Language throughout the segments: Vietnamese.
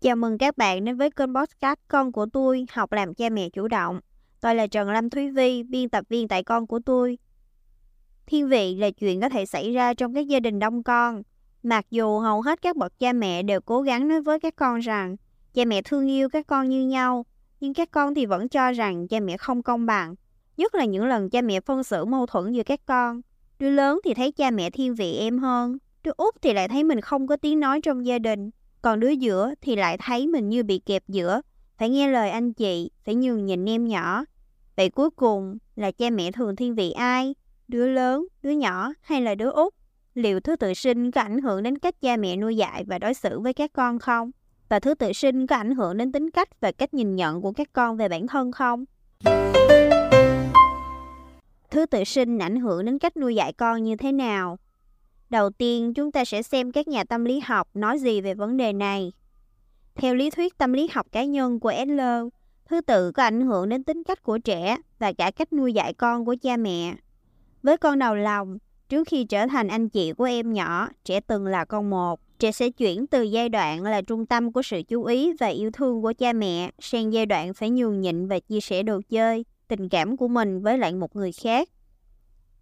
Chào mừng các bạn đến với kênh podcast Con của tôi học làm cha mẹ chủ động. Tôi là Trần Lâm Thúy Vi, biên tập viên tại Con của tôi. Thiên vị là chuyện có thể xảy ra trong các gia đình đông con. Mặc dù hầu hết các bậc cha mẹ đều cố gắng nói với các con rằng cha mẹ thương yêu các con như nhau, nhưng các con thì vẫn cho rằng cha mẹ không công bằng. Nhất là những lần cha mẹ phân xử mâu thuẫn giữa các con. Đứa lớn thì thấy cha mẹ thiên vị em hơn, đứa út thì lại thấy mình không có tiếng nói trong gia đình còn đứa giữa thì lại thấy mình như bị kẹp giữa, phải nghe lời anh chị, phải nhường nhịn em nhỏ. Vậy cuối cùng là cha mẹ thường thiên vị ai? Đứa lớn, đứa nhỏ hay là đứa út? Liệu thứ tự sinh có ảnh hưởng đến cách cha mẹ nuôi dạy và đối xử với các con không? Và thứ tự sinh có ảnh hưởng đến tính cách và cách nhìn nhận của các con về bản thân không? Thứ tự sinh ảnh hưởng đến cách nuôi dạy con như thế nào? Đầu tiên, chúng ta sẽ xem các nhà tâm lý học nói gì về vấn đề này. Theo lý thuyết tâm lý học cá nhân của Adler, thứ tự có ảnh hưởng đến tính cách của trẻ và cả cách nuôi dạy con của cha mẹ. Với con đầu lòng, trước khi trở thành anh chị của em nhỏ, trẻ từng là con một. Trẻ sẽ chuyển từ giai đoạn là trung tâm của sự chú ý và yêu thương của cha mẹ sang giai đoạn phải nhường nhịn và chia sẻ đồ chơi, tình cảm của mình với lại một người khác.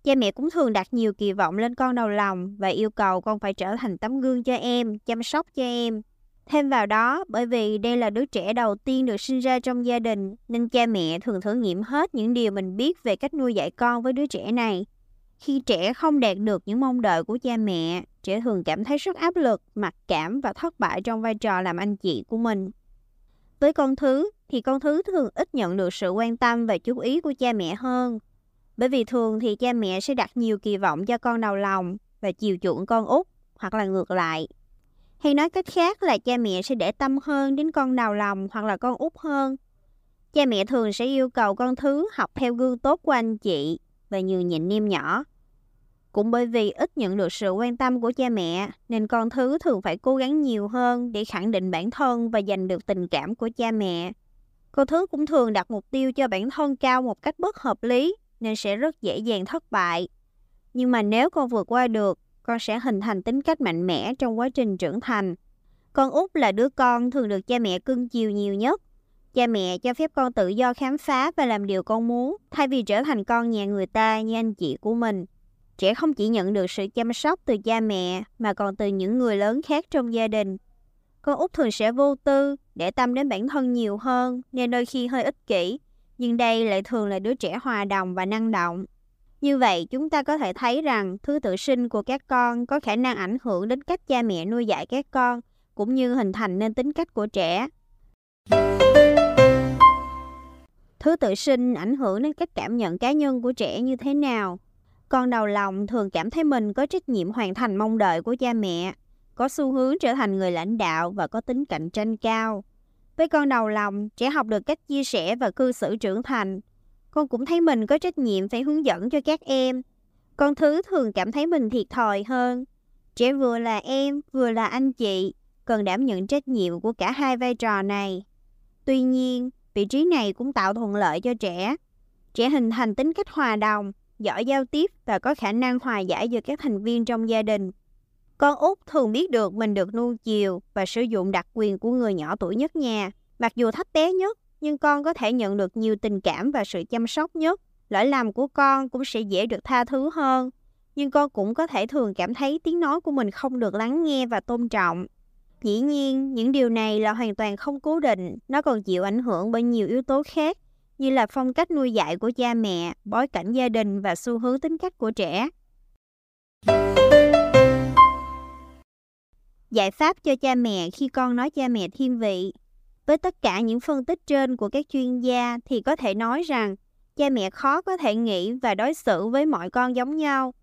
Cha mẹ cũng thường đặt nhiều kỳ vọng lên con đầu lòng và yêu cầu con phải trở thành tấm gương cho em, chăm sóc cho em. Thêm vào đó, bởi vì đây là đứa trẻ đầu tiên được sinh ra trong gia đình, nên cha mẹ thường thử nghiệm hết những điều mình biết về cách nuôi dạy con với đứa trẻ này. Khi trẻ không đạt được những mong đợi của cha mẹ, trẻ thường cảm thấy rất áp lực, mặc cảm và thất bại trong vai trò làm anh chị của mình. Với con thứ, thì con thứ thường ít nhận được sự quan tâm và chú ý của cha mẹ hơn. Bởi vì thường thì cha mẹ sẽ đặt nhiều kỳ vọng cho con đầu lòng và chiều chuộng con út hoặc là ngược lại. Hay nói cách khác là cha mẹ sẽ để tâm hơn đến con đầu lòng hoặc là con út hơn. Cha mẹ thường sẽ yêu cầu con thứ học theo gương tốt của anh chị và nhường nhịn em nhỏ. Cũng bởi vì ít nhận được sự quan tâm của cha mẹ, nên con thứ thường phải cố gắng nhiều hơn để khẳng định bản thân và giành được tình cảm của cha mẹ. Con thứ cũng thường đặt mục tiêu cho bản thân cao một cách bất hợp lý nên sẽ rất dễ dàng thất bại. Nhưng mà nếu con vượt qua được, con sẽ hình thành tính cách mạnh mẽ trong quá trình trưởng thành. Con út là đứa con thường được cha mẹ cưng chiều nhiều nhất. Cha mẹ cho phép con tự do khám phá và làm điều con muốn, thay vì trở thành con nhà người ta như anh chị của mình. Trẻ không chỉ nhận được sự chăm sóc từ cha mẹ mà còn từ những người lớn khác trong gia đình. Con út thường sẽ vô tư, để tâm đến bản thân nhiều hơn nên đôi khi hơi ích kỷ nhưng đây lại thường là đứa trẻ hòa đồng và năng động. Như vậy, chúng ta có thể thấy rằng thứ tự sinh của các con có khả năng ảnh hưởng đến cách cha mẹ nuôi dạy các con, cũng như hình thành nên tính cách của trẻ. Thứ tự sinh ảnh hưởng đến cách cảm nhận cá nhân của trẻ như thế nào? Con đầu lòng thường cảm thấy mình có trách nhiệm hoàn thành mong đợi của cha mẹ, có xu hướng trở thành người lãnh đạo và có tính cạnh tranh cao. Với con đầu lòng, trẻ học được cách chia sẻ và cư xử trưởng thành. Con cũng thấy mình có trách nhiệm phải hướng dẫn cho các em. Con thứ thường cảm thấy mình thiệt thòi hơn. Trẻ vừa là em, vừa là anh chị, cần đảm nhận trách nhiệm của cả hai vai trò này. Tuy nhiên, vị trí này cũng tạo thuận lợi cho trẻ. Trẻ hình thành tính cách hòa đồng, giỏi giao tiếp và có khả năng hòa giải giữa các thành viên trong gia đình. Con út thường biết được mình được nuông chiều và sử dụng đặc quyền của người nhỏ tuổi nhất nhà. Mặc dù thấp bé nhất, nhưng con có thể nhận được nhiều tình cảm và sự chăm sóc nhất. Lỗi lầm của con cũng sẽ dễ được tha thứ hơn. Nhưng con cũng có thể thường cảm thấy tiếng nói của mình không được lắng nghe và tôn trọng. Dĩ nhiên, những điều này là hoàn toàn không cố định, nó còn chịu ảnh hưởng bởi nhiều yếu tố khác, như là phong cách nuôi dạy của cha mẹ, bối cảnh gia đình và xu hướng tính cách của trẻ. Giải pháp cho cha mẹ khi con nói cha mẹ thiên vị. Với tất cả những phân tích trên của các chuyên gia thì có thể nói rằng cha mẹ khó có thể nghĩ và đối xử với mọi con giống nhau.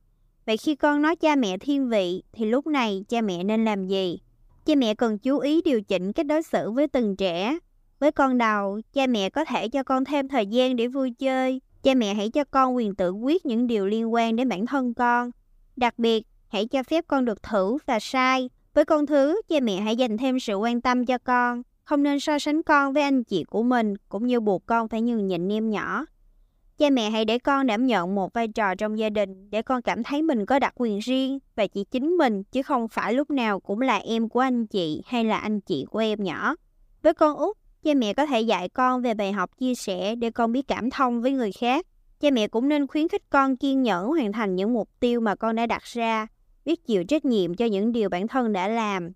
Vậy khi con nói cha mẹ thiên vị thì lúc này cha mẹ nên làm gì? Cha mẹ cần chú ý điều chỉnh cách đối xử với từng trẻ. Với con đầu, cha mẹ có thể cho con thêm thời gian để vui chơi. Cha mẹ hãy cho con quyền tự quyết những điều liên quan đến bản thân con. Đặc biệt, hãy cho phép con được thử và sai với con thứ, cha mẹ hãy dành thêm sự quan tâm cho con. Không nên so sánh con với anh chị của mình, cũng như buộc con phải nhường nhịn em nhỏ. Cha mẹ hãy để con đảm nhận một vai trò trong gia đình để con cảm thấy mình có đặc quyền riêng và chỉ chính mình chứ không phải lúc nào cũng là em của anh chị hay là anh chị của em nhỏ. Với con út, cha mẹ có thể dạy con về bài học chia sẻ để con biết cảm thông với người khác. Cha mẹ cũng nên khuyến khích con kiên nhẫn hoàn thành những mục tiêu mà con đã đặt ra, biết chịu trách nhiệm cho những điều bản thân đã làm.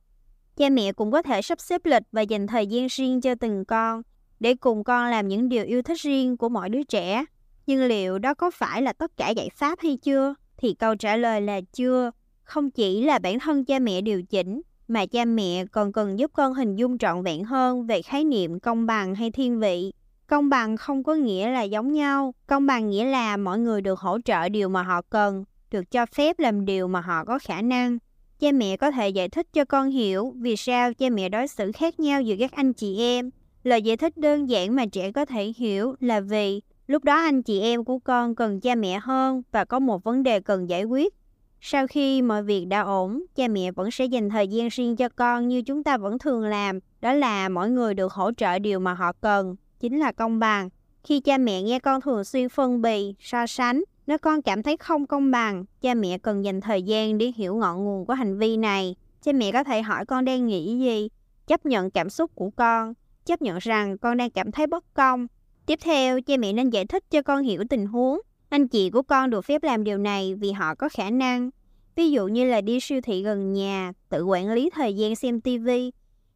Cha mẹ cũng có thể sắp xếp lịch và dành thời gian riêng cho từng con để cùng con làm những điều yêu thích riêng của mỗi đứa trẻ. Nhưng liệu đó có phải là tất cả giải pháp hay chưa? Thì câu trả lời là chưa. Không chỉ là bản thân cha mẹ điều chỉnh, mà cha mẹ còn cần giúp con hình dung trọn vẹn hơn về khái niệm công bằng hay thiên vị. Công bằng không có nghĩa là giống nhau, công bằng nghĩa là mọi người được hỗ trợ điều mà họ cần, được cho phép làm điều mà họ có khả năng. Cha mẹ có thể giải thích cho con hiểu vì sao cha mẹ đối xử khác nhau giữa các anh chị em. Lời giải thích đơn giản mà trẻ có thể hiểu là vì lúc đó anh chị em của con cần cha mẹ hơn và có một vấn đề cần giải quyết. Sau khi mọi việc đã ổn, cha mẹ vẫn sẽ dành thời gian riêng cho con như chúng ta vẫn thường làm, đó là mỗi người được hỗ trợ điều mà họ cần, chính là công bằng. Khi cha mẹ nghe con thường xuyên phân bì, so sánh, nếu con cảm thấy không công bằng, cha mẹ cần dành thời gian để hiểu ngọn nguồn của hành vi này. Cha mẹ có thể hỏi con đang nghĩ gì, chấp nhận cảm xúc của con, chấp nhận rằng con đang cảm thấy bất công. Tiếp theo, cha mẹ nên giải thích cho con hiểu tình huống. Anh chị của con được phép làm điều này vì họ có khả năng. Ví dụ như là đi siêu thị gần nhà, tự quản lý thời gian xem TV.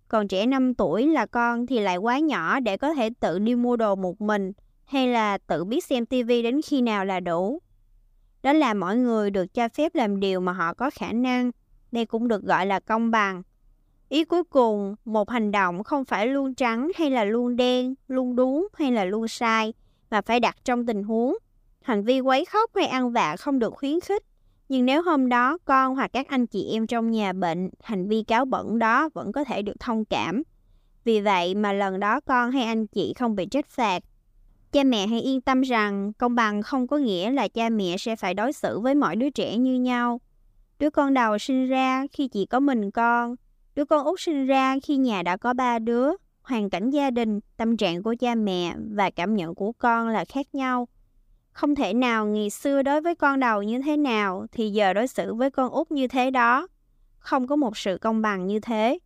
Còn trẻ 5 tuổi là con thì lại quá nhỏ để có thể tự đi mua đồ một mình hay là tự biết xem TV đến khi nào là đủ. Đó là mọi người được cho phép làm điều mà họ có khả năng. Đây cũng được gọi là công bằng. Ý cuối cùng, một hành động không phải luôn trắng hay là luôn đen, luôn đúng hay là luôn sai, mà phải đặt trong tình huống. Hành vi quấy khóc hay ăn vạ không được khuyến khích. Nhưng nếu hôm đó con hoặc các anh chị em trong nhà bệnh, hành vi cáo bẩn đó vẫn có thể được thông cảm. Vì vậy mà lần đó con hay anh chị không bị trách phạt. Cha mẹ hãy yên tâm rằng công bằng không có nghĩa là cha mẹ sẽ phải đối xử với mọi đứa trẻ như nhau. Đứa con đầu sinh ra khi chỉ có mình con, đứa con út sinh ra khi nhà đã có ba đứa. Hoàn cảnh gia đình, tâm trạng của cha mẹ và cảm nhận của con là khác nhau. Không thể nào ngày xưa đối với con đầu như thế nào thì giờ đối xử với con út như thế đó. Không có một sự công bằng như thế.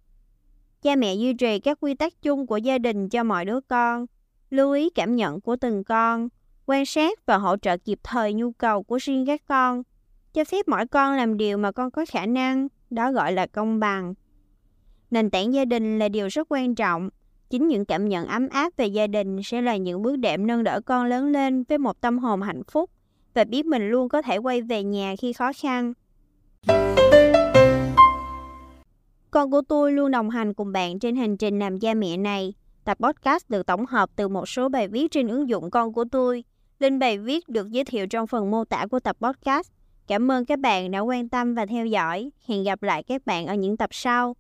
Cha mẹ duy trì các quy tắc chung của gia đình cho mọi đứa con, lưu ý cảm nhận của từng con, quan sát và hỗ trợ kịp thời nhu cầu của riêng các con, cho phép mỗi con làm điều mà con có khả năng, đó gọi là công bằng. Nền tảng gia đình là điều rất quan trọng. Chính những cảm nhận ấm áp về gia đình sẽ là những bước đệm nâng đỡ con lớn lên với một tâm hồn hạnh phúc và biết mình luôn có thể quay về nhà khi khó khăn. Con của tôi luôn đồng hành cùng bạn trên hành trình làm cha mẹ này. Tập podcast được tổng hợp từ một số bài viết trên ứng dụng con của tôi. Link bài viết được giới thiệu trong phần mô tả của tập podcast. Cảm ơn các bạn đã quan tâm và theo dõi. Hẹn gặp lại các bạn ở những tập sau.